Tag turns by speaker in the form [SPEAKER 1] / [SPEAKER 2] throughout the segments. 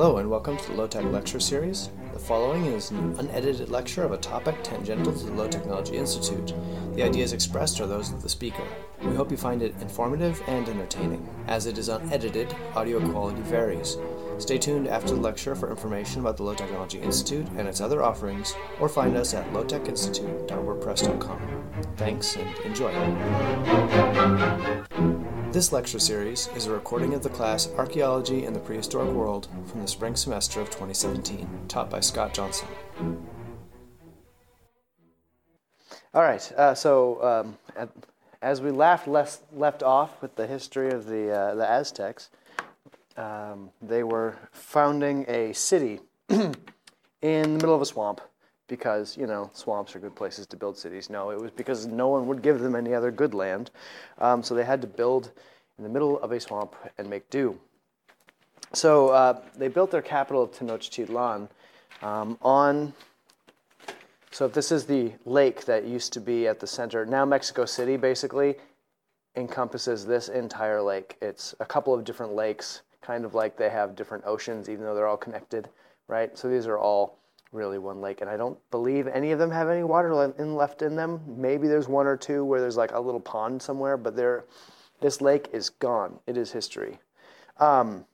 [SPEAKER 1] Hello and welcome to the Low Tech Lecture Series. The following is an unedited lecture of a topic tangential to the Low Technology Institute. The ideas expressed are those of the speaker. We hope you find it informative and entertaining. As it is unedited, audio quality varies. Stay tuned after the lecture for information about the Low Technology Institute and its other offerings, or find us at lowtechinstitute.wordpress.com. Thanks and enjoy. This lecture series is a recording of the class Archaeology in the Prehistoric World from the spring semester of 2017, taught by Scott Johnson. All right, uh, so um, as we left, less, left off with the history of the, uh, the Aztecs, um, they were founding a city in the middle of a swamp because, you know, swamps are good places to build cities. No, it was because no one would give them any other good land. Um, so they had to build in the middle of a swamp and make do. So uh, they built their capital, Tenochtitlan, um, on. So if this is the lake that used to be at the center. Now Mexico City basically encompasses this entire lake. It's a couple of different lakes, kind of like they have different oceans, even though they're all connected, right? So these are all really one lake. And I don't believe any of them have any water in left in them. Maybe there's one or two where there's like a little pond somewhere, but they're, this lake is gone. It is history. Um,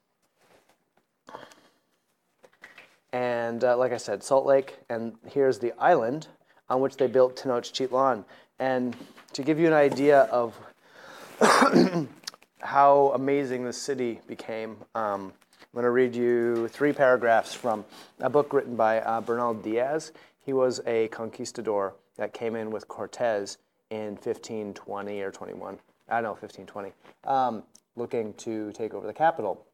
[SPEAKER 1] and uh, like I said, Salt Lake, and here's the island on which they built Tenochtitlan. And to give you an idea of how amazing the city became, um, I'm going to read you three paragraphs from a book written by uh, Bernal Diaz. He was a conquistador that came in with Cortez in 1520 or 21. I don't know, 1520, um, looking to take over the capital.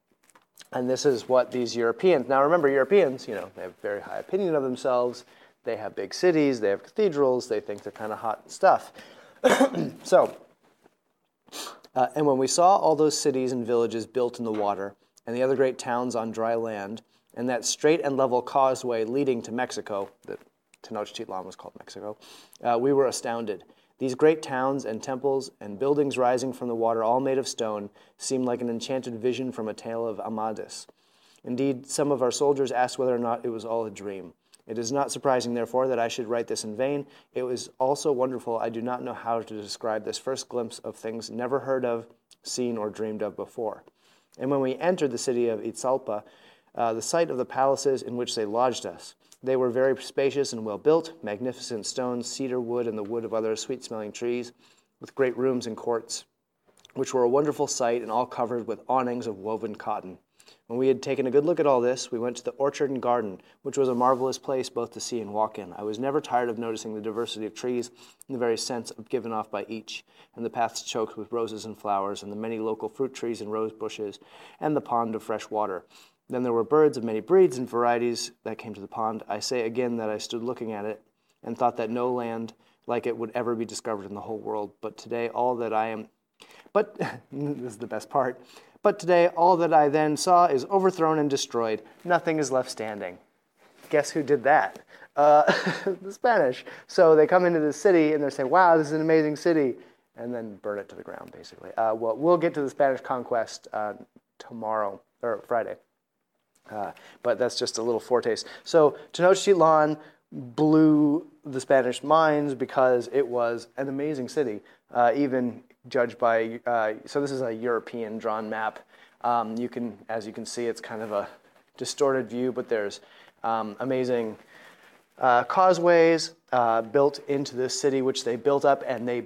[SPEAKER 1] And this is what these Europeans, now remember, Europeans, you know, they have very high opinion of themselves. They have big cities, they have cathedrals, they think they're kind of hot stuff. so, uh, and when we saw all those cities and villages built in the water, and the other great towns on dry land, and that straight and level causeway leading to Mexico, that Tenochtitlan was called Mexico, uh, we were astounded. These great towns and temples and buildings rising from the water, all made of stone, seemed like an enchanted vision from a tale of Amadis. Indeed, some of our soldiers asked whether or not it was all a dream. It is not surprising, therefore, that I should write this in vain. It was also wonderful. I do not know how to describe this first glimpse of things never heard of, seen, or dreamed of before. And when we entered the city of Itzalpa, uh, the site of the palaces in which they lodged us, they were very spacious and well built, magnificent stones, cedar wood, and the wood of other sweet smelling trees, with great rooms and courts, which were a wonderful sight and all covered with awnings of woven cotton. When we had taken a good look at all this, we went to the orchard and garden, which was a marvelous place both to see and walk in. I was never tired of noticing the diversity of trees and the very scents given off by each, and the paths choked with roses and flowers, and the many local fruit trees and rose bushes, and the pond of fresh water. Then there were birds of many breeds and varieties that came to the pond. I say again that I stood looking at it and thought that no land like it would ever be discovered in the whole world. But today, all that I am, but this is the best part. But today, all that I then saw is overthrown and destroyed. Nothing is left standing. Guess who did that? Uh, the Spanish. So they come into the city and they're saying, wow, this is an amazing city, and then burn it to the ground, basically. Uh, well, we'll get to the Spanish conquest uh, tomorrow, or Friday. Uh, but that's just a little foretaste. So Tenochtitlan blew the Spanish minds because it was an amazing city, uh, even judged by, uh, so this is a European drawn map. Um, you can, as you can see, it's kind of a distorted view, but there's um, amazing uh, causeways uh, built into this city, which they built up, and they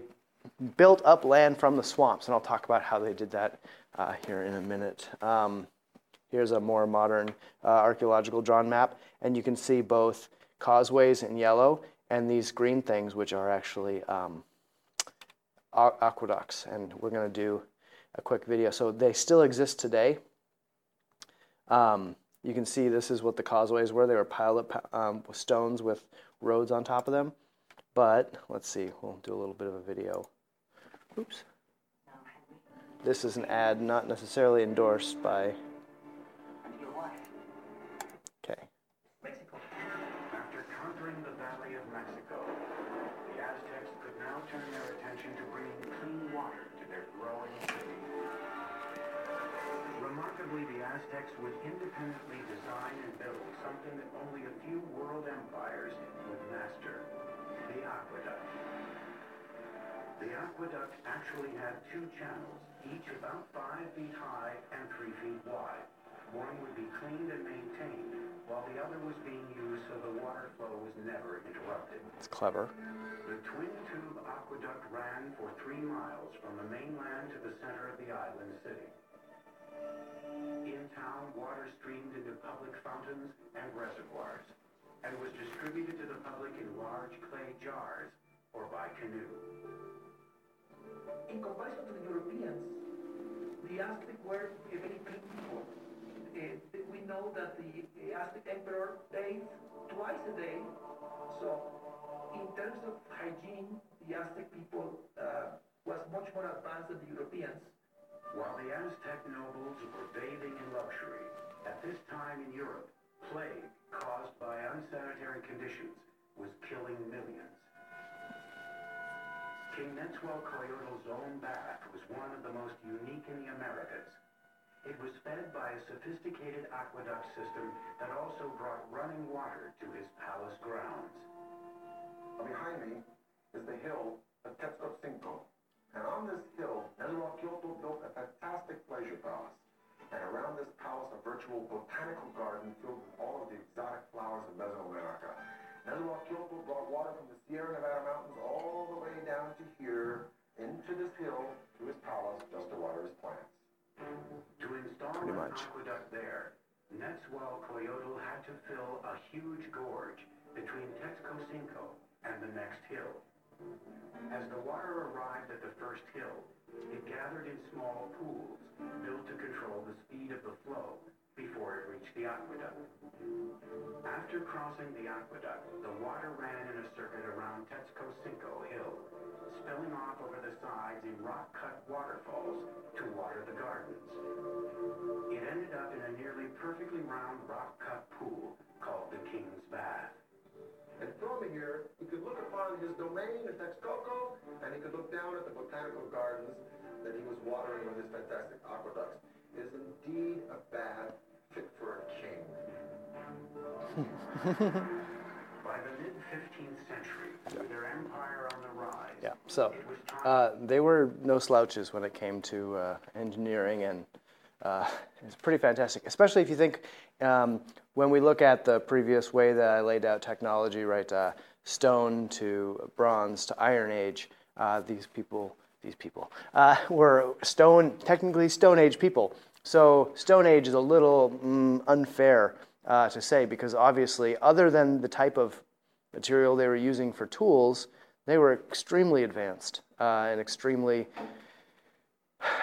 [SPEAKER 1] built up land from the swamps. And I'll talk about how they did that uh, here in a minute. Um, here's a more modern uh, archaeological drawn map, and you can see both causeways in yellow and these green things, which are actually um, aqueducts, and we're going to do a quick video. So they still exist today. Um, you can see this is what the causeways were. They were piled up um, with stones with roads on top of them. But let's see, we'll do a little bit of a video. Oops. This is an ad not necessarily endorsed by
[SPEAKER 2] independently design and build something that only a few world empires would master, the aqueduct. The aqueduct actually had two channels, each about five feet high and three feet wide. One would be cleaned and maintained, while the other was being used so the water flow was never interrupted.
[SPEAKER 1] It's clever.
[SPEAKER 2] The twin tube aqueduct ran for three miles from the mainland to the center of the island city. In town, water streamed into public fountains and reservoirs and was distributed to the public in large clay jars or by canoe.
[SPEAKER 3] In comparison to the Europeans, the Aztec were a very clean people. Uh, we know that the Aztec emperor bathed twice a day. So, in terms of hygiene, the Aztec people uh, was much more advanced than the Europeans.
[SPEAKER 2] While the Aztec nobles were bathing in luxury, at this time in Europe, plague caused by unsanitary conditions was killing millions. King Netzahualcoyotl's own bath was one of the most unique in the Americas. It was fed by a sophisticated aqueduct system that also brought running water to his palace grounds.
[SPEAKER 4] Behind me is the hill of Tetzcoatzinco. And on this hill, Netzahualcoyotl built a fantastic pleasure palace. And around this palace, a virtual botanical garden filled with all of the exotic flowers of Mesoamerica. Netzahualcoyotl brought water from the Sierra Nevada mountains all the way down to here, into this hill, to his palace, just to water his plants.
[SPEAKER 2] To install
[SPEAKER 1] Pretty
[SPEAKER 2] an
[SPEAKER 1] much.
[SPEAKER 2] aqueduct there, Netzahualcoyotl had to fill a huge gorge between Texcocinco and the next hill. As the water arrived at the first hill, it gathered in small pools built to control the speed of the flow before it reached the aqueduct. After crossing the aqueduct, the water ran in a circuit around Texcocinco Hill, spilling off over the sides in rock-cut waterfalls to water the gardens. It ended up in a nearly perfectly round rock-cut pool called the King's Bath.
[SPEAKER 4] And from here, he could look upon his domain in Texcoco, and he could look down at the botanical gardens that he was watering with his fantastic aqueducts. It is indeed a bath fit for a king.
[SPEAKER 2] By the mid-15th century, with their empire on the rise,
[SPEAKER 1] Yeah. So
[SPEAKER 2] it was time
[SPEAKER 1] uh, they were no slouches when it came to uh, engineering, and uh, it's pretty fantastic. Especially if you think um, when we look at the previous way that I laid out technology, right? Uh, stone to bronze to Iron Age. Uh, these people, these people uh, were stone, technically Stone Age people. So Stone Age is a little mm, unfair uh, to say because obviously, other than the type of material they were using for tools, they were extremely advanced uh, and extremely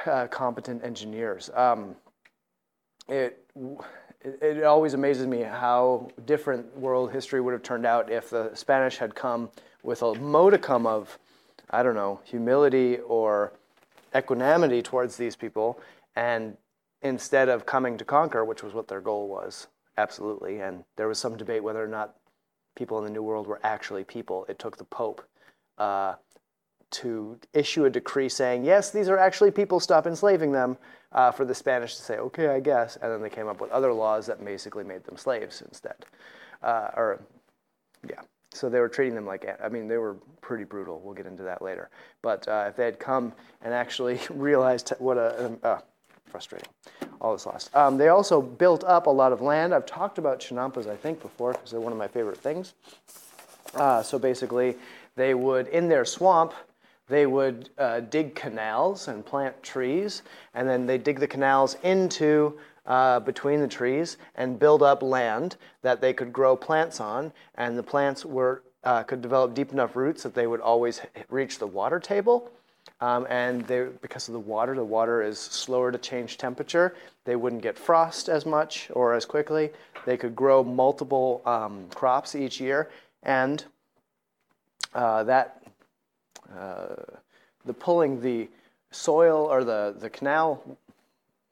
[SPEAKER 1] uh, competent engineers. Um, it, it, always amazes me how different world history would have turned out if the Spanish had come with a modicum of, I don't know, humility or equanimity towards these people, and instead of coming to conquer, which was what their goal was, absolutely. And there was some debate whether or not people in the New World were actually people. It took the Pope uh, to issue a decree saying, yes, these are actually people, stop enslaving them, uh, for the Spanish to say, okay, I guess. And then they came up with other laws that basically made them slaves instead. Uh, or, yeah. So they were treating them like, I mean, they were pretty brutal. We'll get into that later. But uh, if they had come and actually realized what a, um, uh, frustrating, all this lost. Um, they also built up a lot of land. I've talked about chinampas, I think, before, because they're one of my favorite things. Uh, so basically, they would, in their swamp, they would uh, dig canals and plant trees, and then they dig the canals into uh, between the trees and build up land that they could grow plants on, and the plants were uh, could develop deep enough roots that they would always reach the water table. Um, and they, because of the water, the water is slower to change temperature. They wouldn't get frost as much or as quickly. They could grow multiple um, crops each year, and uh, that uh, the pulling the soil or the, the canal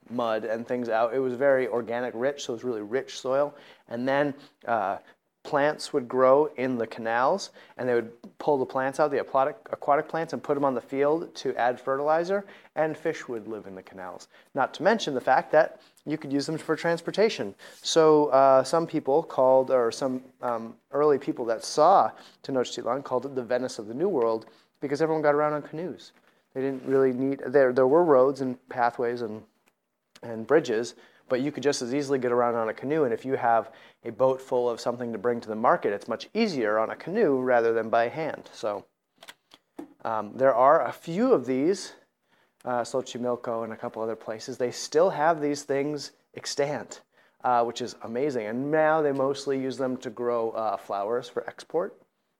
[SPEAKER 1] mud and things out, it was very organic rich, so it was really rich soil. And then uh, plants would grow in the canals, and they would pull the plants out, the aquatic, aquatic plants, and put them on the field to add fertilizer, and fish would live in the canals. Not to mention the fact that you could use them for transportation. So uh, some people called, or some um, early people that saw Tenochtitlan called it the Venice of the New World because everyone got around on canoes. They didn't really need, there, there were roads and pathways and, and bridges, but you could just as easily get around on a canoe. And if you have a boat full of something to bring to the market, it's much easier on a canoe rather than by hand. So um, there are a few of these, uh, Xochimilco and a couple other places. They still have these things extant, uh, which is amazing. And now they mostly use them to grow uh, flowers for export,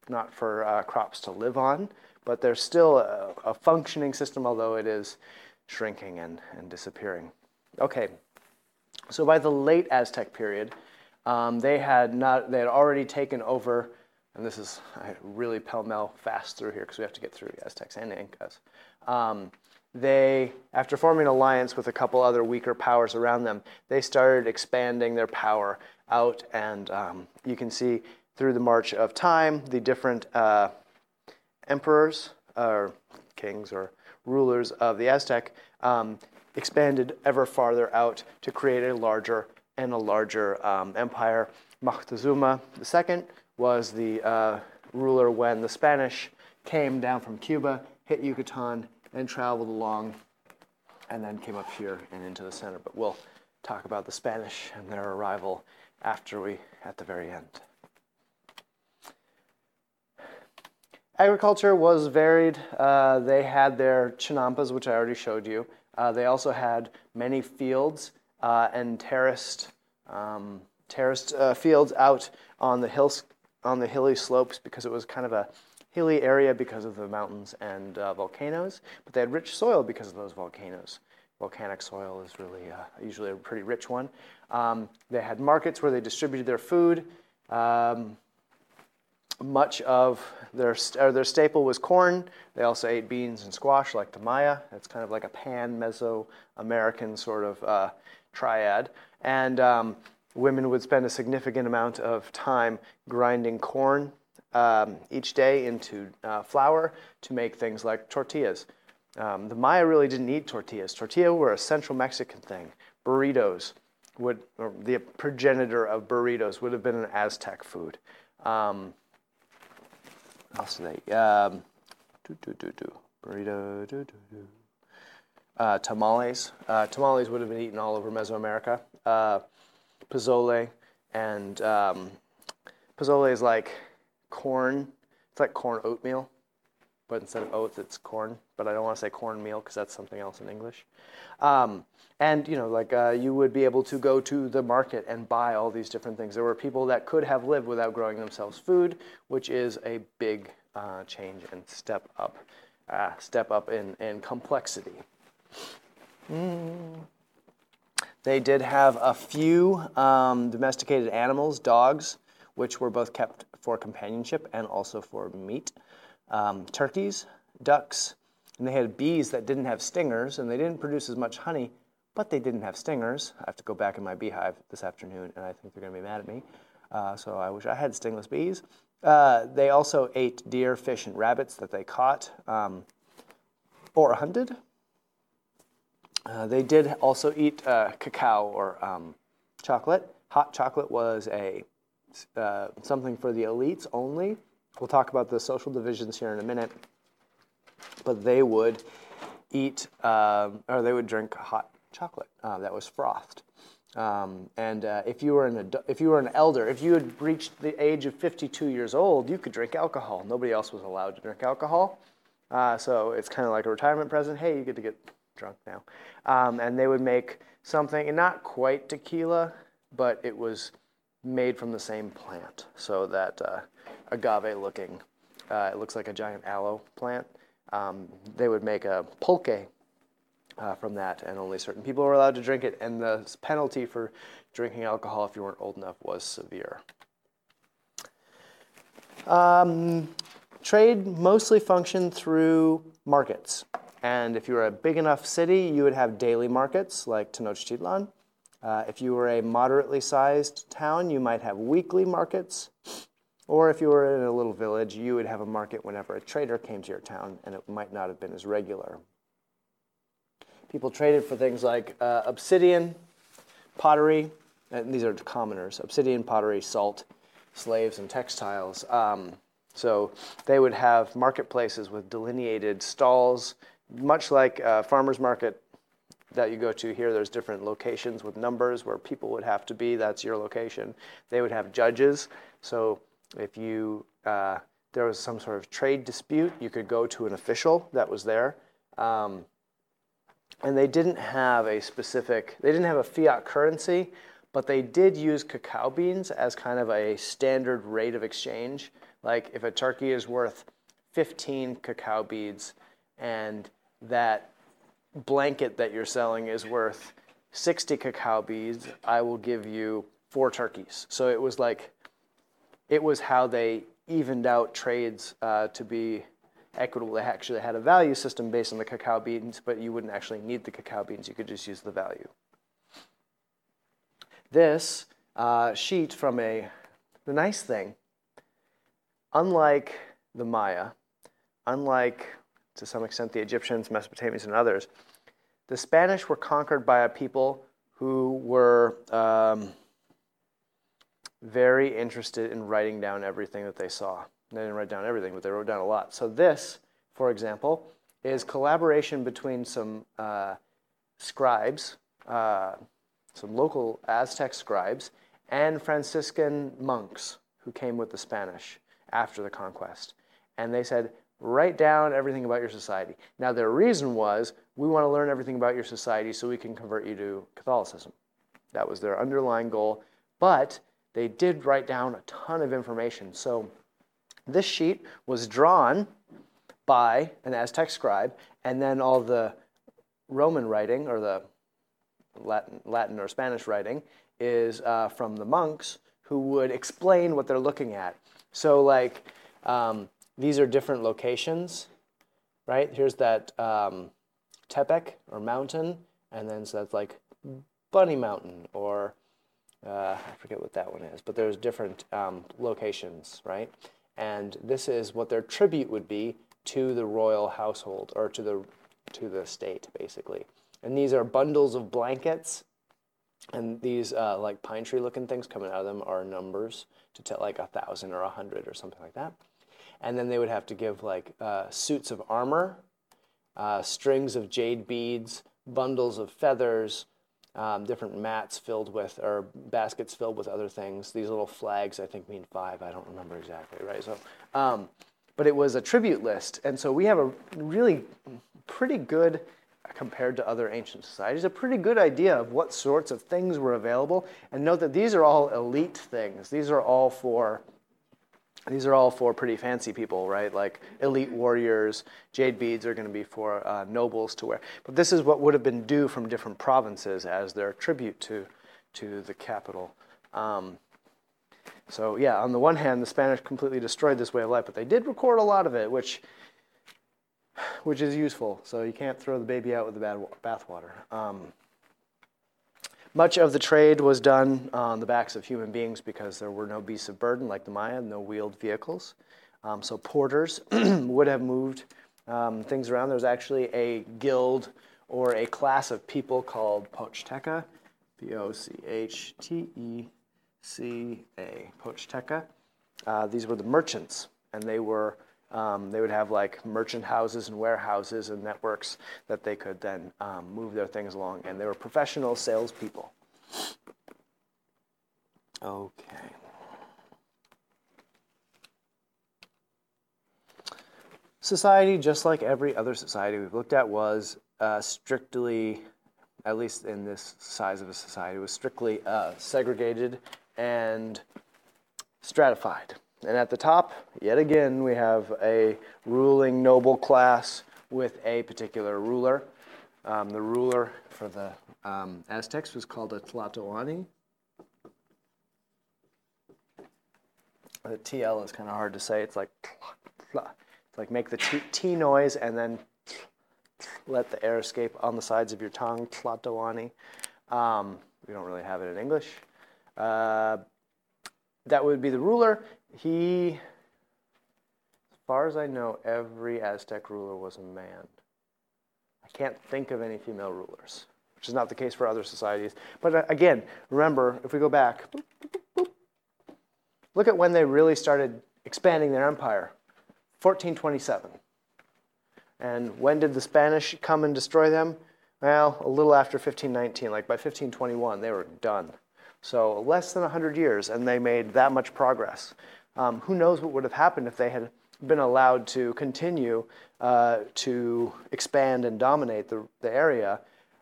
[SPEAKER 1] not for uh, crops to live on. But there's still a, a functioning system, although it is shrinking and, and disappearing. Okay, so by the late Aztec period, um, they had not they had already taken over, and this is I really pell mell fast through here because we have to get through Aztecs and Incas. Um, they, after forming an alliance with a couple other weaker powers around them, they started expanding their power out, and um, you can see through the march of time the different uh, emperors or kings or rulers of the Aztec um, expanded ever farther out to create a larger and a larger um, empire. Moctezuma II was the uh, ruler when the Spanish came down from Cuba, hit Yucatan, and traveled along, and then came up here and into the center. But we'll talk about the Spanish and their arrival after we, at the very end. Agriculture was varied. Uh, they had their chinampas, which I already showed you. Uh, they also had many fields uh, and terraced, um, terraced uh, fields out on the hills, on the hilly slopes because it was kind of a hilly area because of the mountains and uh, volcanoes. But they had rich soil because of those volcanoes. Volcanic soil is really uh, usually a pretty rich one. Um, they had markets where they distributed their food. Um, much of their, their staple was corn. They also ate beans and squash like the Maya. It's kind of like a pan Mesoamerican sort of uh, triad. And um, women would spend a significant amount of time grinding corn um, each day into uh, flour to make things like tortillas. Um, the Maya really didn't eat tortillas. Tortillas were a Central Mexican thing. Burritos would, the progenitor of burritos would have been an Aztec food. Um, else do they? Um, do, do, do, do. Burrito, do, do, do. Uh, tamales. Uh, tamales would have been eaten all over Mesoamerica. Uh, pozole, and um, pozole is like corn. It's like corn oatmeal, but instead of oats, it's corn. But I don't want to say cornmeal because that's something else in English. Um, and you know, like uh, you would be able to go to the market and buy all these different things. There were people that could have lived without growing themselves food, which is a big uh, change and step up, uh, step up in, in complexity. Mm. They did have a few um, domesticated animals, dogs, which were both kept for companionship and also for meat. Um, turkeys, ducks, and they had bees that didn't have stingers, and they didn't produce as much honey, but they didn't have stingers. I have to go back in my beehive this afternoon, and I think they're going to be mad at me. Uh, so I wish I had stingless bees. Uh, they also ate deer, fish, and rabbits that they caught um, or hunted. Uh, they did also eat uh, cacao or um, chocolate. Hot chocolate was a uh, something for the elites only. We'll talk about the social divisions here in a minute. But they would eat um, or they would drink hot chocolate uh, that was frothed. Um, and uh, if you were an if you were an elder, if you had reached the age of 52 years old, you could drink alcohol. Nobody else was allowed to drink alcohol. Uh, so it's kind of like a retirement present. Hey, you get to get drunk now. Um, and they would make something, and not quite tequila, but it was made from the same plant. So that uh, agave looking, uh, it looks like a giant aloe plant. Um, they would make a pulque uh, from that, and only certain people were allowed to drink it. And the penalty for drinking alcohol, if you weren't old enough, was severe. Um, trade mostly functioned through markets. And if you were a big enough city, you would have daily markets like Tenochtitlan. Uh, if you were a moderately sized town, you might have weekly markets. Or if you were in a little village, you would have a market whenever a trader came to your town, and it might not have been as regular. People traded for things like uh, obsidian, pottery, and these are commoners obsidian, pottery, salt, slaves, and textiles. Um, so they would have marketplaces with delineated stalls, much like a farmer's market that you go to here. There's different locations with numbers where people would have to be. That's your location. They would have judges. So if you uh, there was some sort of trade dispute, you could go to an official that was there. Um, and they didn't have a specific, they didn't have a fiat currency, but they did use cacao beans as kind of a standard rate of exchange. Like if a turkey is worth 15 cacao beads and that blanket that you're selling is worth 60 cacao beads, I will give you four turkeys. So it was like, it was how they evened out trades uh, to be equitable. They actually had a value system based on the cacao beans, but you wouldn't actually need the cacao beans. You could just use the value. This uh, sheet from a, the nice thing, unlike the Maya, unlike to some extent the Egyptians, Mesopotamians, and others, the Spanish were conquered by a people who were um, very interested in writing down everything that they saw. They didn't write down everything, but they wrote down a lot. So this, for example, is collaboration between some uh, scribes, uh, some local Aztec scribes, and Franciscan monks who came with the Spanish after the conquest. And they said, write down everything about your society. Now, their reason was, we want to learn everything about your society so we can convert you to Catholicism. That was their underlying goal. But they did write down a ton of information. So this sheet was drawn by an Aztec scribe, and then all the Roman writing, or the Latin, Latin or Spanish writing, is uh, from the monks who would explain what they're looking at. So, like, um, these are different locations, right? Here's that um, Tepec or mountain, and then so that's like Bunny Mountain or uh, I forget what that one is, but there's different um, locations, right? And this is what their tribute would be to the royal household or to the to the state, basically. And these are bundles of blankets, and these uh, like pine tree looking things coming out of them are numbers to tell like a thousand or a hundred or something like that. And then they would have to give like uh, suits of armor, uh, strings of jade beads, bundles of feathers, um, different mats filled with, or baskets filled with other things. These little flags, I think, mean five. I don't remember exactly, right? So, um, but it was a tribute list. And so we have a really pretty good, compared to other ancient societies, a pretty good idea of what sorts of things were available. And note that these are all elite things. These are all for these are all for pretty fancy people, right? Like elite warriors. Jade beads are going to be for uh, nobles to wear. But this is what would have been due from different provinces as their tribute to, to the capital. Um, so yeah, on the one hand, the Spanish completely destroyed this way of life, but they did record a lot of it, which, which is useful. So you can't throw the baby out with the bad bathwater. Um, much of the trade was done on the backs of human beings because there were no beasts of burden like the Maya, no wheeled vehicles. Um, so porters would have moved um, things around. There's actually a guild or a class of people called Pochteca, P O C H T E C A, Pochteca. Uh, these were the merchants, and they were um, they would have like merchant houses and warehouses and networks that they could then um, move their things along. And they were professional salespeople. Okay. Society, just like every other society we've looked at, was uh, strictly, at least in this size of a society, was strictly uh, segregated and stratified. And at the top, yet again, we have a ruling noble class with a particular ruler. Um, the ruler for the um, Aztecs was called a Tlatoani. The TL is kind of hard to say. It's like, it's like make the T, T noise and then let the air escape on the sides of your tongue, Tlatoani. Um, we don't really have it in English. Uh, that would be the ruler. He, as far as I know, every Aztec ruler was a man. I can't think of any female rulers, which is not the case for other societies. But uh, again, remember, if we go back, look at when they really started expanding their empire 1427. And when did the Spanish come and destroy them? Well, a little after 1519, like by 1521, they were done. So less than 100 years, and they made that much progress. Um, who knows what would have happened if they had been allowed to continue uh, to expand and dominate the, the area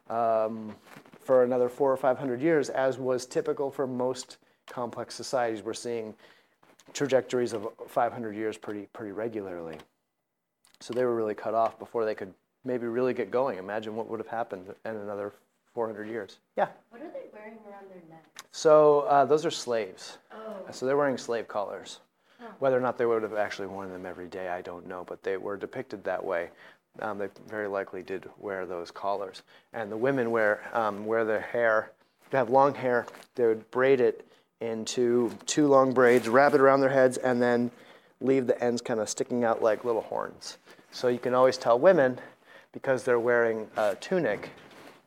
[SPEAKER 1] um, for another four or 500 years, as was typical for most complex societies. We're seeing trajectories of 500 years pretty, pretty regularly. So they were really cut off before they could maybe really get going. Imagine what would have happened in another 400 years. Yeah.
[SPEAKER 5] What are they wearing around their neck?
[SPEAKER 1] So uh, those are slaves.
[SPEAKER 5] Oh.
[SPEAKER 1] So they're wearing slave collars. Whether or not they would have actually worn them every day, I don't know, but they were depicted that way. Um, they very likely did wear those collars. And the women wear um, wear their hair. They have long hair. They would braid it into two long braids, wrap it around their heads, and then leave the ends kind of sticking out like little horns. So you can always tell women because they're wearing a tunic,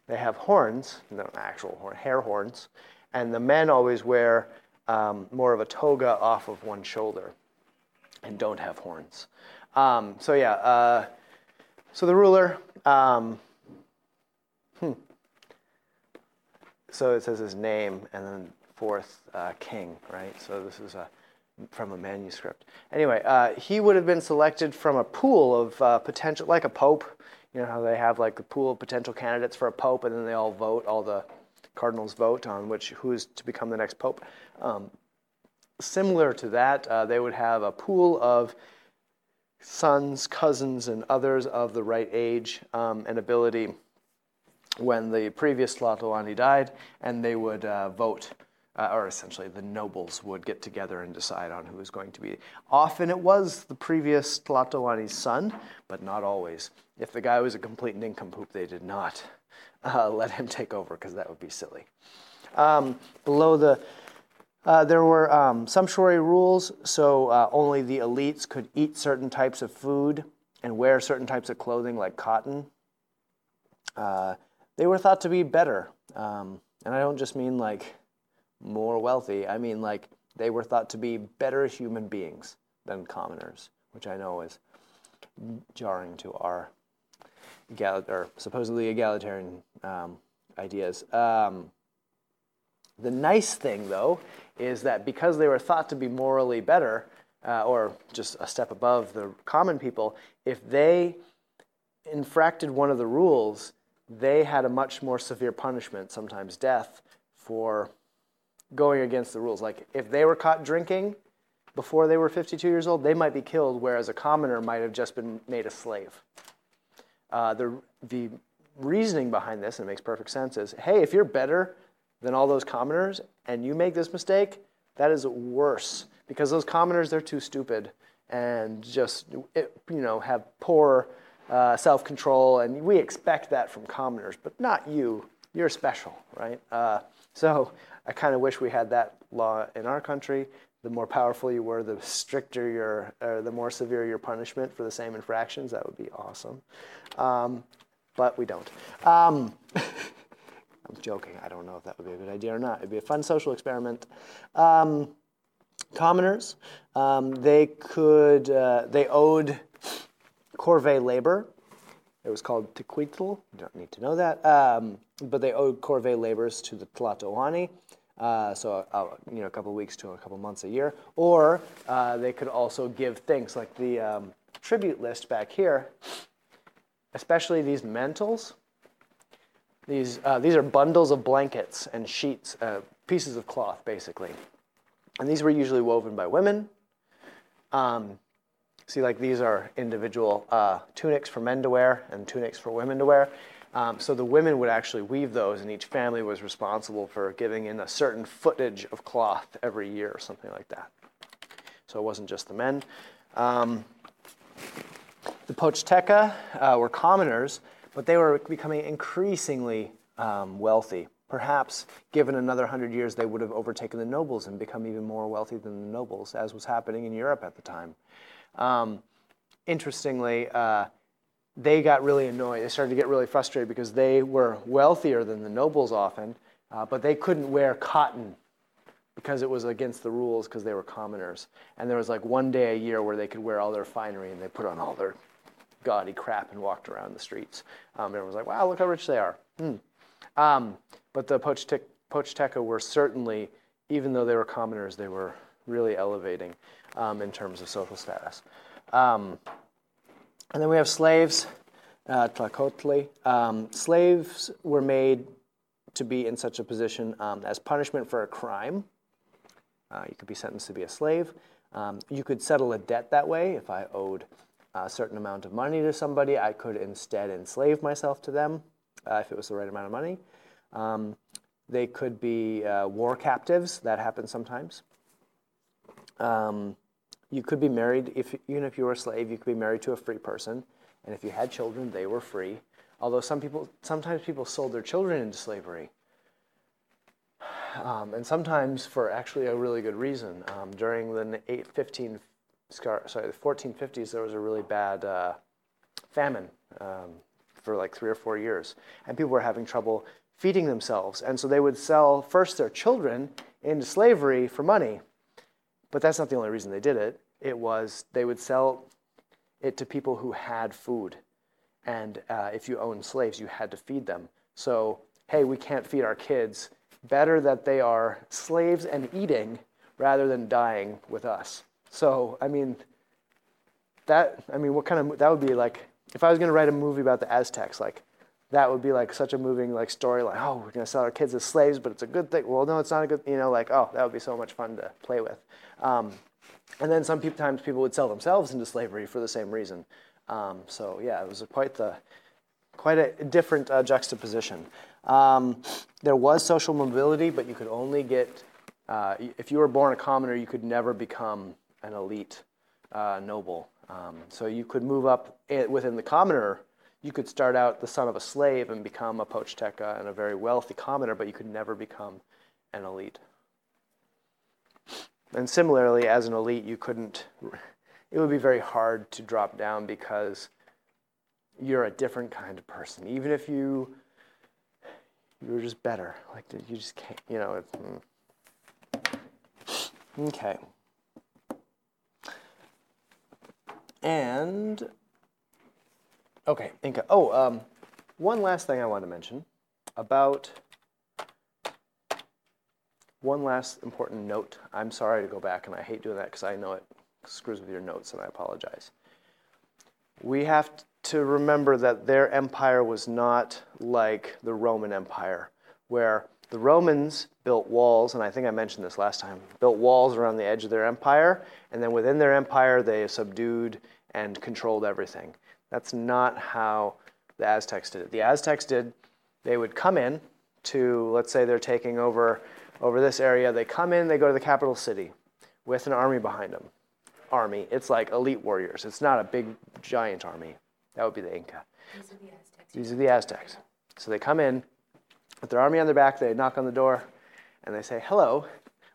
[SPEAKER 1] they have horns, no actual horn, hair horns, and the men always wear um, more of a toga off of one shoulder and don't have horns. Um, so yeah, uh, so the ruler. Um, hmm. So it says his name and then fourth uh, king, right? So this is a from a manuscript. Anyway, uh, he would have been selected from a pool of uh, potential, like a pope. You know how they have like a pool of potential candidates for a pope, and then they all vote. All the cardinals vote on which who is to become the next pope. Um, similar to that, uh, they would have a pool of sons, cousins, and others of the right age um, and ability when the previous Tlatoani died, and they would uh, vote uh, or essentially the nobles would get together and decide on who was going to be. Often it was the previous Tlatoani's son, but not always. If the guy was a complete nincompoop, they did not uh, let him take over because that would be silly. Um, below the uh, there were um, sumptuary rules, so uh, only the elites could eat certain types of food and wear certain types of clothing, like cotton. Uh, they were thought to be better, um, and I don't just mean like more wealthy. I mean, like, they were thought to be better human beings than commoners, which I know is jarring to our egal- or supposedly egalitarian um, ideas. Um, the nice thing, though, is that because they were thought to be morally better, uh, or just a step above the common people, if they infracted one of the rules, they had a much more severe punishment, sometimes death, for going against the rules. Like if they were caught drinking before they were 52 years old, they might be killed, whereas a commoner might have just been made a slave. Uh, the, the reasoning behind this, and it makes perfect sense, is hey, if you're better than all those commoners and you make this mistake, that is worse because those commoners, they're too stupid and just, you know, have poor uh, self control. And we expect that from commoners, but not you. You're special, right? Uh, so I kind of wish we had that law in our country. The more powerful you were, the stricter your, or the more severe your punishment for the same infractions. That would be awesome. Um, but we don't. Um, I'm joking. I don't know if that would be a good idea or not. It'd be a fun social experiment. Um, commoners, um, they could, uh, they owed corvée labor. It was called tequitl. You don't need to know that. Um, but they owed corvée labors to the Tlatoani. Uh, so uh, you know a couple weeks to a couple months a year, or uh, they could also give things like the um, tribute list back here, especially these mantles. These uh, these are bundles of blankets and sheets, uh, pieces of cloth basically, and these were usually woven by women. Um, see, like these are individual tunics for men to wear and tunics for women to wear. Um, so the women would actually weave those, and each family was responsible for giving in a certain footage of cloth every year or something like that. So it wasn't just the men. Um, the Pochteca uh, were commoners, but they were becoming increasingly um, wealthy perhaps given another hundred years, they would have overtaken the nobles and become even more wealthy than the nobles, as was happening in Europe at the time. Um, interestingly, uh, they got really annoyed. They started to get really frustrated because they were wealthier than the nobles often, uh, but they couldn't wear cotton because it was against the rules because they were commoners. And there was like one day a year where they could wear all their finery and they put on all their gaudy crap and walked around the streets. Um, everyone was like, wow, look how rich they are. Hmm. Um, but the Pochteca were certainly, even though they were commoners, they were really elevating um, in terms of social status. And then we have slaves, uh, tlacotli. Um, slaves were made to be in such a position um, as punishment for a crime. Uh, you could be sentenced to be a slave. Um, you could settle a debt that way. If I owed a certain amount of money to somebody, I could instead enslave myself to them uh, if it was the right amount of money. Um, they could be uh, war captives. That happens sometimes. Um, you could be married, if, even if you were a slave, you could be married to a free person. And if you had children, they were free. Although some people, sometimes people sold their children into slavery. Um, and sometimes for actually a really good reason. Um, during the 15, sorry, the 1450s, there was a really bad uh, famine um, for like three or four years. And people were having trouble feeding themselves. And so they would sell first their children into slavery for money. But that's not the only reason they did it it was they would sell it to people who had food. And uh, if you owned slaves, you had to feed them. So, hey, we can't feed our kids. Better that they are slaves and eating rather than dying with us. So, I mean, that, I mean, what kind of, that would be like, if I was going to write a movie about the Aztecs, like, that would be like such a moving like story like oh we're going to sell our kids as slaves but it's a good thing well no it's not a good you know like oh that would be so much fun to play with um, and then sometimes people would sell themselves into slavery for the same reason. Um, so yeah, it was quite the quite a different uh, juxtaposition. Um, there was social mobility, but you could only get uh, if you were born a commoner, you could never become an elite uh, noble. Um, so you could move up within the commoner. You could start out the son of a slave and become a pochteca and a very wealthy commoner, but you could never become an elite. And similarly, as an elite, you couldn't, it would be very hard to drop down because you're a different kind of person. Even if you, you were just better. Like, you just can't, you know, it's, mm. okay. And, okay, Inca. Oh, um, one last thing I want to mention about one last important note. I'm sorry to go back, and I hate doing that because I know it screws with your notes, and I apologize. We have to remember that their empire was not like the Roman Empire, where the Romans built walls, and I think I mentioned this last time, built walls around the edge of their empire, and then within their empire, they subdued and controlled everything. That's not how the Aztecs did it. The Aztecs did, they would come in to, let's say they're taking over over this area. They come in, they go to the capital city with an army behind them. Army. It's like elite warriors. It's not a big, giant army. That would be the Inca.
[SPEAKER 5] These are the Aztecs.
[SPEAKER 1] These are the Aztecs. So they come in with their army on their back, they knock on the door, and they say, Hello,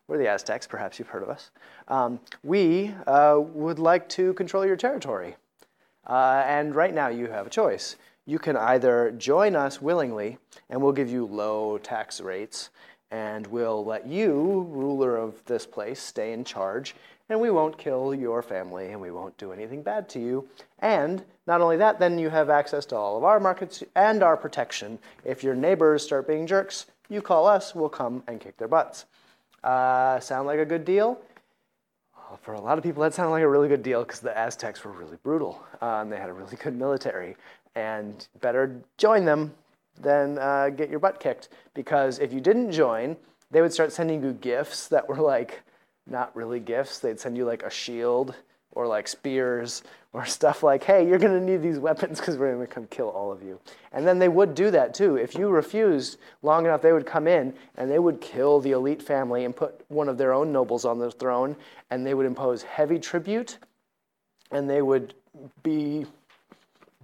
[SPEAKER 1] we're the Aztecs. Perhaps you've heard of us. Um, we uh, would like to control your territory. Uh, and right now you have a choice. You can either join us willingly, and we'll give you low tax rates, and we'll let you, ruler of this place, stay in charge, and we won't kill your family, and we won't do anything bad to you. And not only that, then you have access to all of our markets and our protection. If your neighbors start being jerks, you call us, we'll come and kick their butts. Uh, sound like a good deal? For a lot of people, that sounded like a really good deal because the Aztecs were really brutal uh, and they had a really good military. And better join them then uh, get your butt kicked. Because if you didn't join, they would start sending you gifts that were like not really gifts. They'd send you like a shield or like spears or stuff like, hey, you're going to need these weapons because we're going to come kill all of you. And then they would do that too. If you refused long enough, they would come in and they would kill the elite family and put one of their own nobles on the throne and they would impose heavy tribute and they would be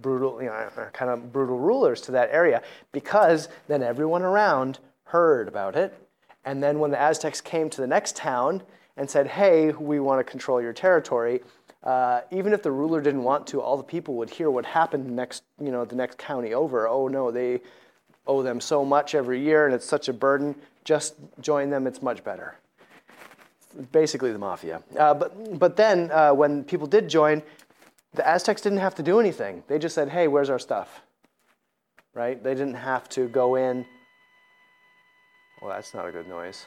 [SPEAKER 1] brutal, you know, kind of brutal rulers to that area because then everyone around heard about it. And then when the Aztecs came to the next town and said, hey, we want to control your territory, uh, even if the ruler didn't want to, all the people would hear what happened next, you know, the next county over. Oh no, they owe them so much every year and it's such a burden. Just join them, it's much better. Basically, the mafia. Uh, but, but then, uh, when people did join, the Aztecs didn't have to do anything. They just said, hey, where's our stuff? Right? They didn't have to go in. Well, that's not a good noise.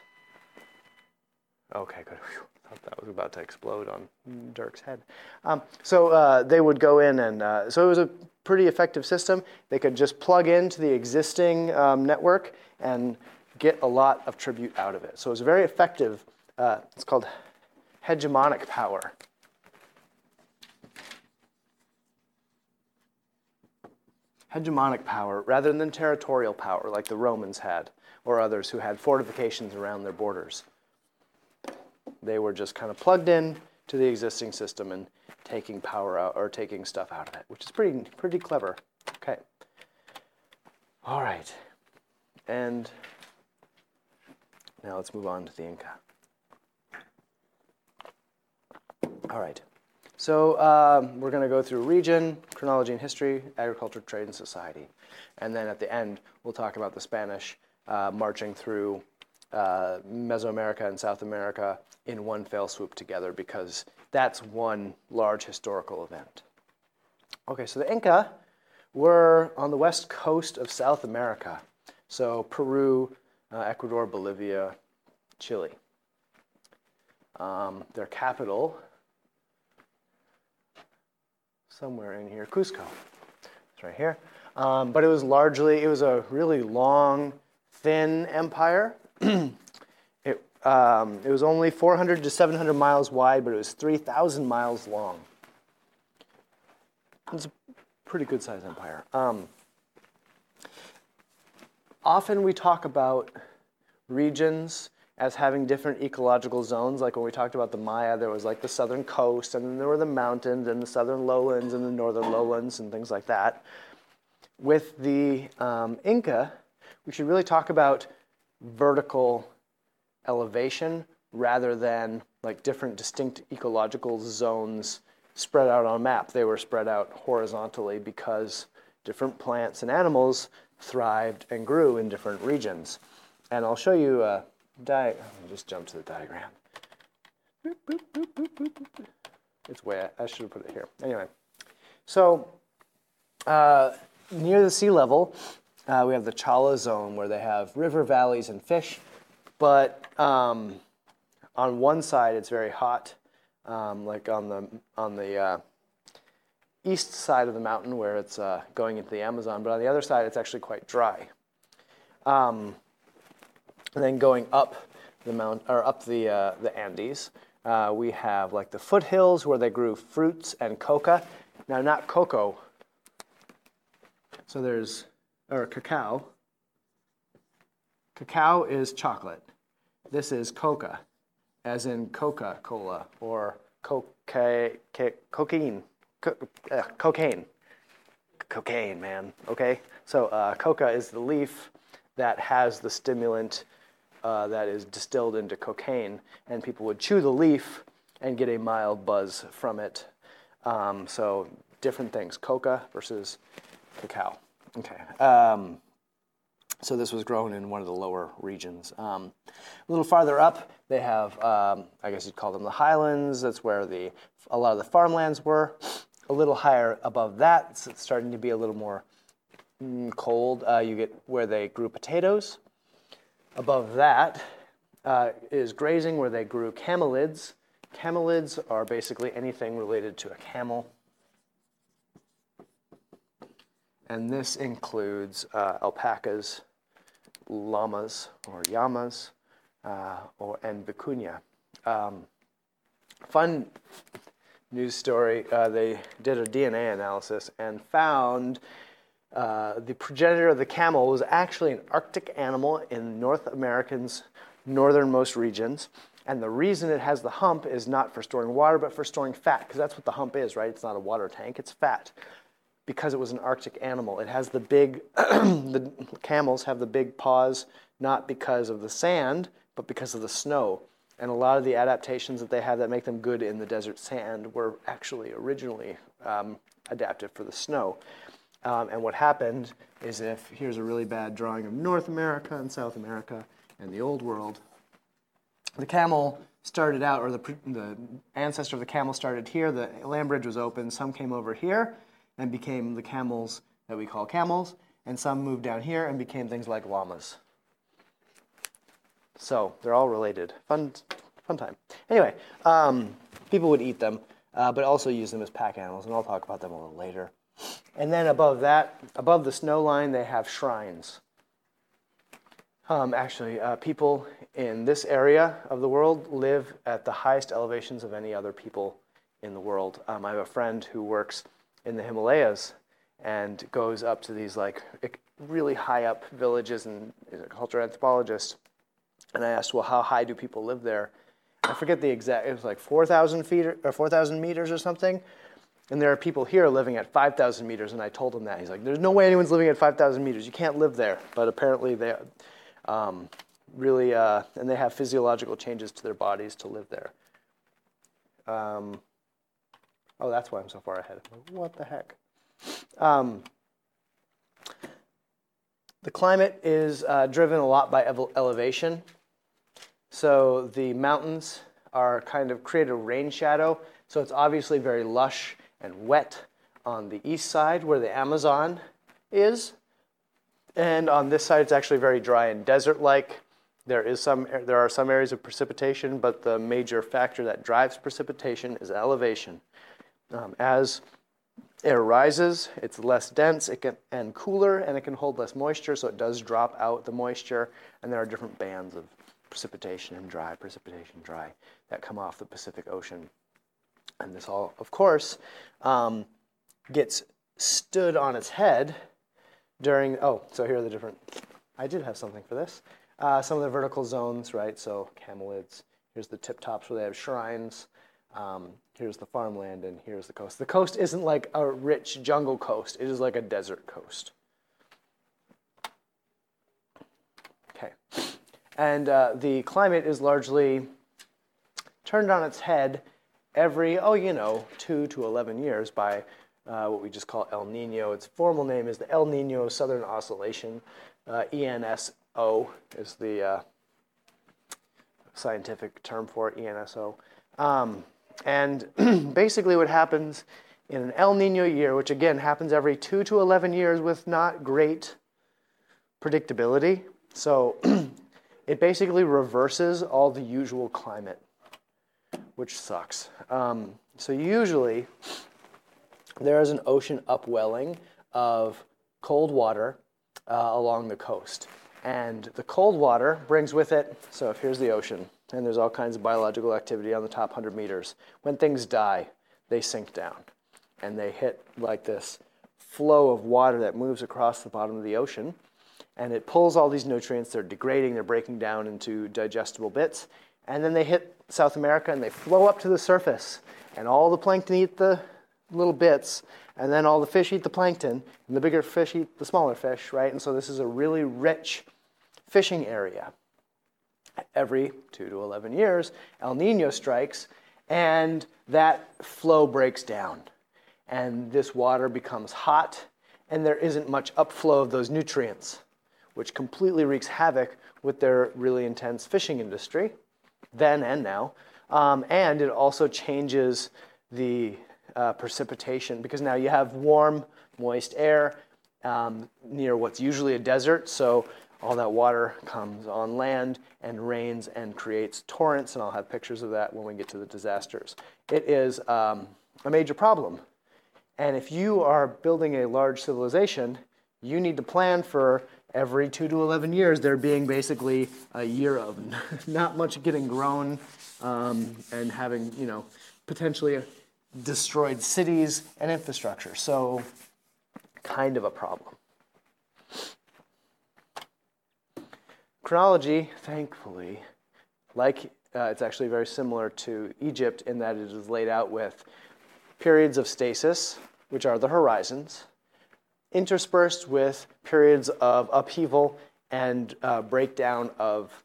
[SPEAKER 1] Okay, good. Whew. Thought that was about to explode on Dirk's head. Um, so uh, they would go in, and uh, so it was a pretty effective system. They could just plug into the existing um, network and get a lot of tribute out of it. So it was very effective. Uh, it's called hegemonic power. Hegemonic power rather than territorial power like the Romans had or others who had fortifications around their borders. They were just kind of plugged in to the existing system and taking power out or taking stuff out of it, which is pretty pretty clever. Okay. All right. And now let's move on to the Inca. All right. So um, we're going to go through region, chronology and history, agriculture, trade, and society. And then at the end, we'll talk about the Spanish uh, marching through uh, Mesoamerica and South America in one fell swoop together because that's one large historical event. Okay, so the Inca were on the west coast of South America, so Peru, uh, Ecuador, Bolivia, Chile. Um, their capital, somewhere in here, Cusco. It's right here. Um, but it was largely, it was a really long, thin empire. it, um, it was only 400 to 700 miles wide, but it was 3,000 miles long. It's a pretty good sized empire. Um, often we talk about regions as having different ecological zones. Like when we talked about the Maya, there was like the southern coast, and then there were the mountains, and the southern lowlands, and the northern lowlands, and things like that. With the um, Inca, we should really talk about vertical elevation rather than like different distinct ecological zones spread out on a map. They were spread out horizontally because different plants and animals thrived and grew in different regions. And I'll show you a di- I'll just jump to the diagram. Boop, boop, boop, it's way, I should have put it here. Anyway, so uh, near the sea level, uh, we have the Chala zone where they have river valleys and fish, but um, on one side it's very hot, um, like on the on the uh, east side of the mountain where it's uh, going into the Amazon, but on the other side it's actually quite dry. Um, and then going up the mount or up the uh, the Andes, uh, we have like the foothills where they grew fruits and coca. Now, not cocoa. So there's or cacao. Cacao is chocolate. This is coca, as in Coca Cola or coca- cocaine. Co- uh, cocaine. Cocaine, man. Okay? So, uh, coca is the leaf that has the stimulant uh, that is distilled into cocaine, and people would chew the leaf and get a mild buzz from it. Um, so, different things coca versus cacao. Okay. Um, so this was grown in one of the lower regions. Um, a little farther up, they have, um, I guess you'd call them the highlands. That's where the a lot of the farmlands were. A little higher above that, it's starting to be a little more mm, cold. Uh, you get where they grew potatoes. Above that uh, is grazing, where they grew camelids. Camelids are basically anything related to a camel. And this includes uh, alpacas, llamas or llamas, uh, or, and vicuña. Um, fun news story uh, they did a DNA analysis and found uh, the progenitor of the camel was actually an Arctic animal in North America's northernmost regions. And the reason it has the hump is not for storing water, but for storing fat, because that's what the hump is, right? It's not a water tank, it's fat because it was an Arctic animal. It has the big, the camels have the big paws not because of the sand, but because of the snow. And a lot of the adaptations that they have that make them good in the desert sand were actually originally um, adapted for the snow. Um, and what happened is if here's a really bad drawing of North America and South America and the Old World, the camel started out, or the, the ancestor of the camel started here. The land bridge was open. Some came over here and became the camels that we call camels, and some moved down here and became things like llamas. So they're all related. Fun, fun time. Anyway, um, people would eat them, uh, but also use them as pack animals, and I'll talk about them a little later. And then above that, above the snow line, they have shrines. Um, actually, uh, people in this area of the world live at the highest elevations of any other people in the world. Um, I have a friend who works in the Himalayas and goes up to these like really high up villages and is a cultural anthropologist. And I asked, well, how high do people live there? I forget the exact, it was like 4,000 feet or 4,000 meters or something. And there are people here living at 5,000 meters, and I told him that. He's like, there's no way anyone's living at 5,000 meters. You can't live there. But apparently they um, really, uh, and they have physiological changes to their bodies to live there. Um, oh, that's why I'm so far ahead. What the heck? Um, the climate is uh, driven a lot by elevation. So the mountains are kind of create a rain shadow. So it's obviously very lush and wet on the east side where the Amazon is. And on this side, it's actually very dry and desert-like. There, is some, there are some areas of precipitation, but the major factor that drives precipitation is elevation. Um, as air rises, it's less dense it can, and cooler, and it can hold less moisture, so it does drop out the moisture. And there are different bands of precipitation and dry, precipitation, dry, that come off the Pacific Ocean. And this all, of course, um, gets stood on its head during, oh, so here are the different, I did have something for this. Uh, some of the vertical zones, right? So camelids, here's the tip tops where they have shrines. Um, here's the farmland and here's the coast. The coast isn't like a rich jungle coast, it is like a desert coast. Okay. And uh, the climate is largely turned on its head every, oh, you know, two to 11 years by uh, what we just call El Nino. Its formal name is the El Nino Southern Oscillation. Uh, ENSO is the uh, scientific term for it, ENSO. Um, and basically, what happens in an El Nino year, which again happens every 2 to 11 years with not great predictability, so it basically reverses all the usual climate, which sucks. Um, so, usually, there is an ocean upwelling of cold water uh, along the coast. And the cold water brings with it, so if here's the ocean, and there's all kinds of biological activity on the top 100 meters. When things die, they sink down and they hit like this flow of water that moves across the bottom of the ocean. And it pulls all these nutrients, they're degrading, they're breaking down into digestible bits. And then they hit South America and they flow up to the surface. And all the plankton eat the little bits, and then all the fish eat the plankton, and the bigger fish eat the smaller fish, right? And so this is a really rich fishing area every 2 to 11 years, El Nino strikes, and that flow breaks down. And this water becomes hot, and there isn't much upflow of those nutrients, which completely wreaks havoc with their really intense fishing industry, then and now. Um, and it also changes the uh, precipitation because now you have warm, moist air um, near what's usually a desert. So all that water comes on land and rains and creates torrents, and I'll have pictures of that when we get to the disasters. It is um, a major problem. And if you are building a large civilization, you need to plan for every 2 to 11 years there being basically a year of not much getting grown um, and having, you know, potentially destroyed cities and infrastructure. So, kind of a problem. Chronology, thankfully, like uh, it's actually very similar to Egypt in that it is laid out with periods of stasis, which are the horizons, interspersed with periods of upheaval and uh, breakdown of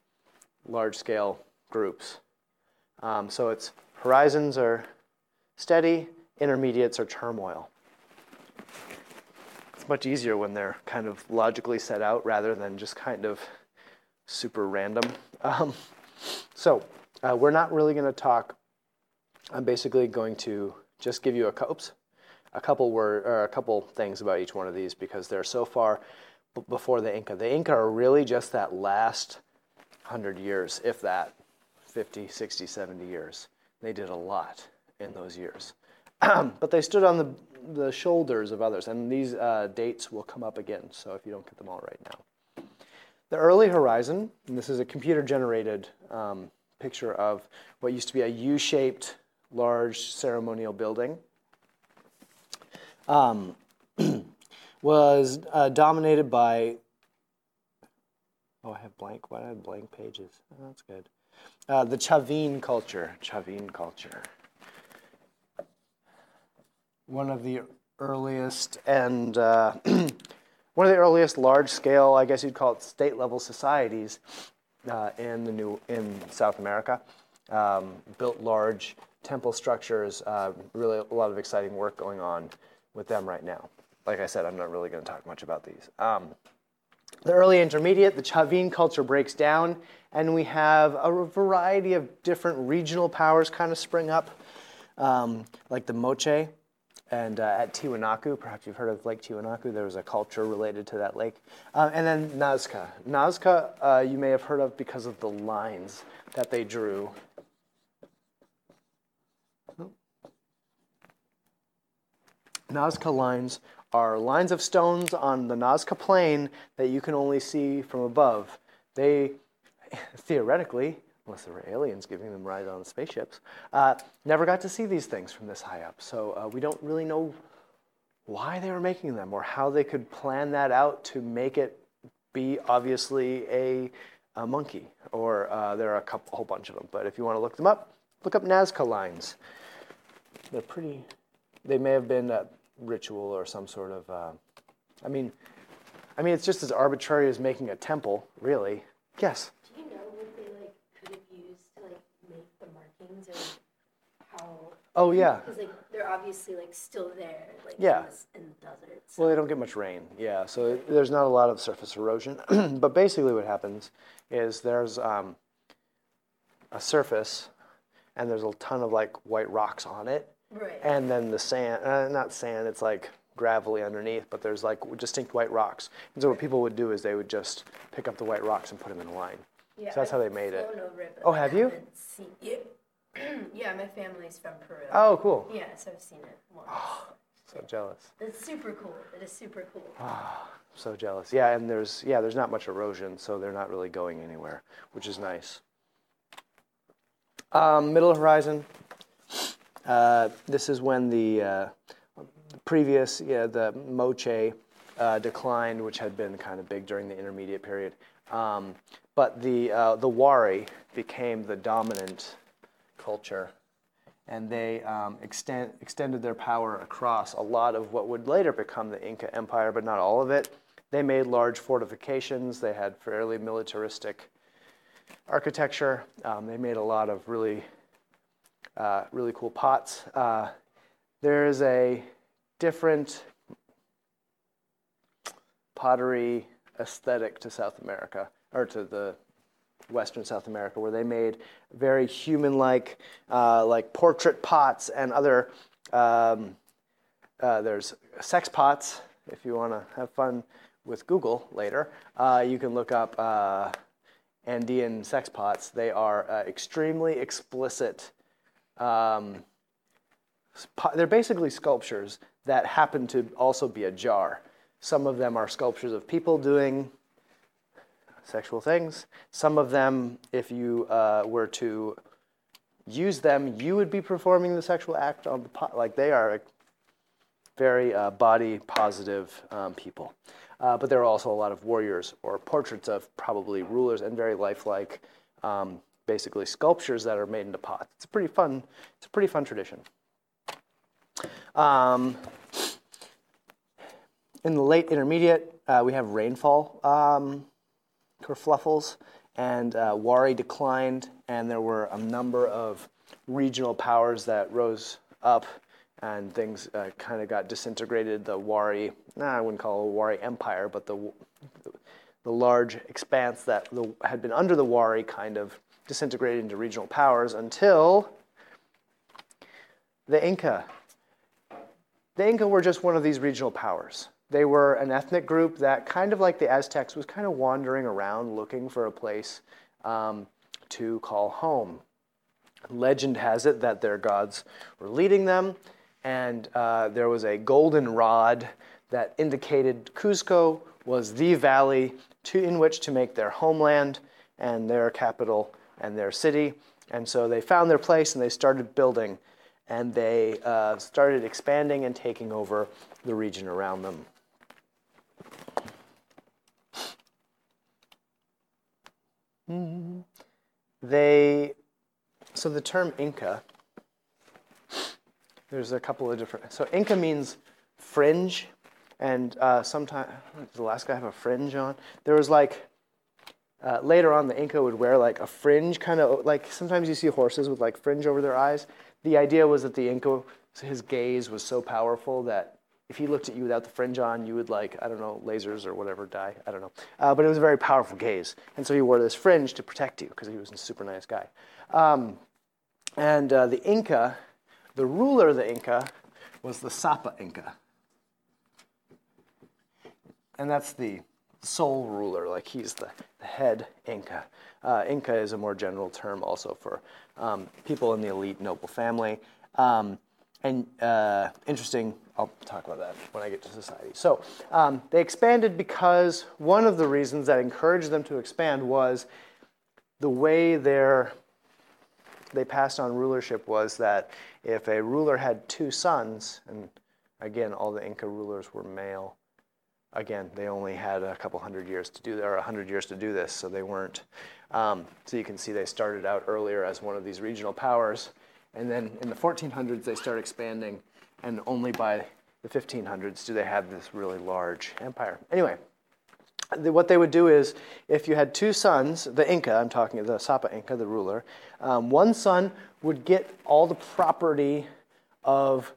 [SPEAKER 1] large scale groups. Um, so it's horizons are steady, intermediates are turmoil. It's much easier when they're kind of logically set out rather than just kind of super random. Um, so uh, we're not really going to talk. I'm basically going to just give you a oops, a couple word or a couple things about each one of these because they're so far b- before the Inca. The Inca are really just that last 100 years, if that, 50, 60, 70 years. They did a lot in those years. but they stood on the, the shoulders of others, and these uh, dates will come up again, so if you don't get them all right now. The early horizon, and this is a computer generated um, picture of what used to be a U shaped large ceremonial building, um, was uh, dominated by. Oh, I have blank. Why do I have blank pages? Oh, that's good. Uh, the Chavin culture. Chavin culture one of the earliest and uh, one of the earliest large-scale, I guess you'd call it state-level societies uh, in the new in South America. Um, built large temple structures. Uh, really, a lot of exciting work going on with them right now. Like I said, I'm not really going to talk much about these. Um, the early intermediate, the Chavin culture breaks down, and we have a variety of different regional powers kind of spring up, um, like the Moche, and uh, at Tiwanaku, perhaps you've heard of Lake Tiwanaku, there was a culture related to that lake. Uh, and then Nazca. Nazca, uh, you may have heard of because of the lines that they drew. Nazca lines are lines of stones on the Nazca Plain that you can only see from above. They, theoretically, unless there were aliens giving them rides on spaceships, uh, never got to see these things from this high up. So uh, we don't really know why they were making them or how they could plan that out to make it be obviously a, a monkey. Or uh, there are a, couple, a whole bunch of them. But if you want to look them up, look up Nazca lines. They're pretty, they may have been a ritual or some sort of, uh, I mean, I mean, it's just as arbitrary as making a temple, really. Yes.
[SPEAKER 5] Do you know what they like could have used to like make the markings or how?
[SPEAKER 1] Oh yeah.
[SPEAKER 5] Because like they're obviously like still there, like
[SPEAKER 1] Yeah.
[SPEAKER 5] in, the, in the desert. So.
[SPEAKER 1] Well, they don't get much rain, yeah. So there's not a lot of surface erosion. but basically, what happens is there's um, a surface, and there's a ton of like white rocks on it,
[SPEAKER 5] right.
[SPEAKER 1] and then the sand, uh, not sand, it's like gravelly underneath, but there's like distinct white rocks. And so what people would do is they would just pick up the white rocks and put them in a line.
[SPEAKER 5] yeah,
[SPEAKER 1] so that's how
[SPEAKER 5] I've
[SPEAKER 1] they made it.
[SPEAKER 5] It
[SPEAKER 1] Oh,
[SPEAKER 5] I
[SPEAKER 1] have you?
[SPEAKER 5] Seen, yeah. yeah, my family's from Peru.
[SPEAKER 1] Oh, cool.
[SPEAKER 5] Yeah, so I've seen it once.
[SPEAKER 1] So jealous.
[SPEAKER 5] It's super cool. It is super cool.
[SPEAKER 1] So jealous. Yeah, and there's yeah, there's not much erosion, so they're not really going anywhere, which is nice. Um, middle horizon. Uh, this is when the, uh, the previous, yeah, the Moche uh, declined, which had been kind of big during the intermediate period. Um, but the uh, the Wari became the dominant culture, and they um, extend, extended their power across a lot of what would later become the Inca Empire, but not all of it. They made large fortifications. They had fairly militaristic architecture. Um, they made a lot of really, uh, really cool pots. Uh, there is a different pottery aesthetic to South America, or to the Western South America, where they made very human-like, uh, like portrait pots and other. Um, uh, there's sex pots. If you want to have fun with Google later, uh, you can look up uh, Andean sex pots. They are extremely explicit. Um, they're basically sculptures that happen to also be a jar. Some of them are sculptures of people doing sexual things. Some of them, if you uh, were to use them, you would be performing the sexual act on the pot. Like they are very uh, body positive um, people. Uh, but there are also a lot of warriors or portraits of probably rulers and very lifelike, um, basically sculptures that are made into pots. It's a pretty fun. It's a pretty fun tradition. Um, in the late intermediate, uh, we have rainfall um, kerfluffles, and uh, Wari declined, and there were a number of regional powers that rose up, and things uh, kind of got disintegrated. The Wari, nah, I wouldn't call it a Wari empire, but the, the, large expanse that had been under the Wari kind of disintegrated into regional powers until the Inca. The Inca were just one of these regional powers. They were an ethnic group that, kind of like the Aztecs, was kind of wandering around looking for a place um, to call home. Legend has it that their gods were leading them, and uh, there was a golden rod that indicated Cuzco was the valley to, in which to make their homeland and their capital and their city. And so they found their place and they started building and they uh, started expanding and taking over the region around them. They, so the term Inca, there's a couple of different, so Inca means fringe, and uh, sometimes, does guy have a fringe on? There was like, uh, later on, the Inca would wear like a fringe, kind of like sometimes you see horses with like fringe over their eyes. The idea was that the Inca, his gaze was so powerful that if he looked at you without the fringe on, you would like, I don't know, lasers or whatever die. I don't know. Uh, but it was a very powerful gaze. And so he wore this fringe to protect you because he was a super nice guy. Um, and uh, the Inca, the ruler of the Inca, was the Sapa Inca. And that's the sole ruler, like he's the, the head Inca. Uh, Inca is a more general term also for um, people in the elite noble family. Um, and uh, interesting, I'll talk about that when I get to society. So um, they expanded because one of the reasons that encouraged them to expand was the way their they passed on rulership was that if a ruler had two sons, and again, all the Inca rulers were male, again, they only had a couple hundred years to do, or a hundred years to do this, so they weren't. Um, so you can see they started out earlier as one of these regional powers, and then in the 1400s they start expanding, and only by the 1500s do they have this really large empire. Anyway, what they would do is, if you had two sons, the Inca, I'm talking the Sapa Inca, the ruler, um, one son would get all the property of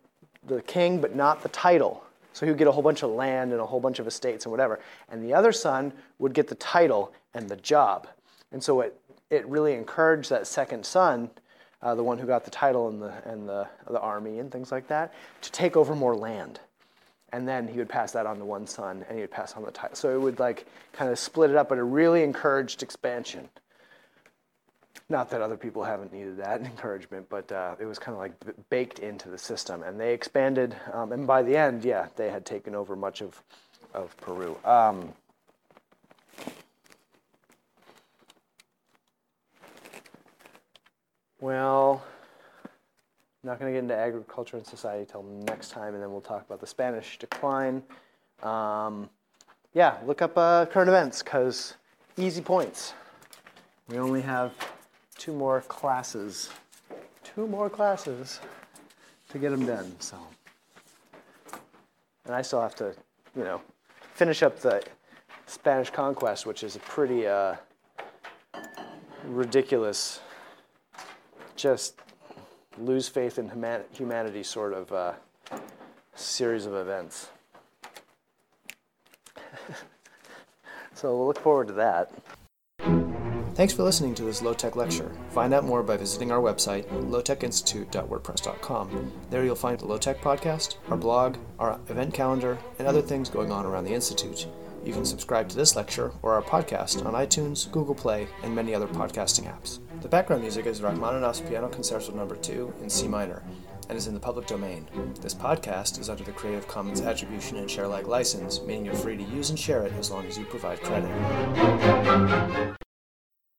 [SPEAKER 1] the king, but not the title. So he would get a whole bunch of land and a whole bunch of estates and whatever. And the other son would get the title and the job. And so it, it really encouraged that second son, uh, the one who got the title and, the, and the, the army and things like that, to take over more land. And then he would pass that on to one son and he would pass on the title. So it would like kind of split it up, but it really encouraged expansion. Not that other people haven't needed that encouragement, but uh, it was kind of like baked into the system. And they expanded, um, and by the end, yeah, they had taken over much of, of Peru. Um, well, I'm not going to get into agriculture and society till next time, and then we'll talk about the Spanish decline. Um, yeah, look up uh, current events because easy points. We only have two more classes, two more classes to get them done. So, and I still have to, you know, finish up the Spanish conquest, which is a pretty uh, ridiculous, just lose faith in humanity sort of uh, series of events. so we'll look forward to that. Thanks for listening to this low tech lecture. Find out more by visiting our website, lowtechinstitute.wordpress.com. There you'll find the Low Tech Podcast, our blog, our event calendar, and other things going on around the Institute. You can subscribe to this lecture or our podcast on iTunes, Google Play, and many other podcasting apps. The background music is Rachmaninoff's Piano Concerto No. 2 in C minor and is in the public domain. This podcast is under the Creative Commons Attribution and Share Alike license, meaning you're free to use and share it as long as you provide credit.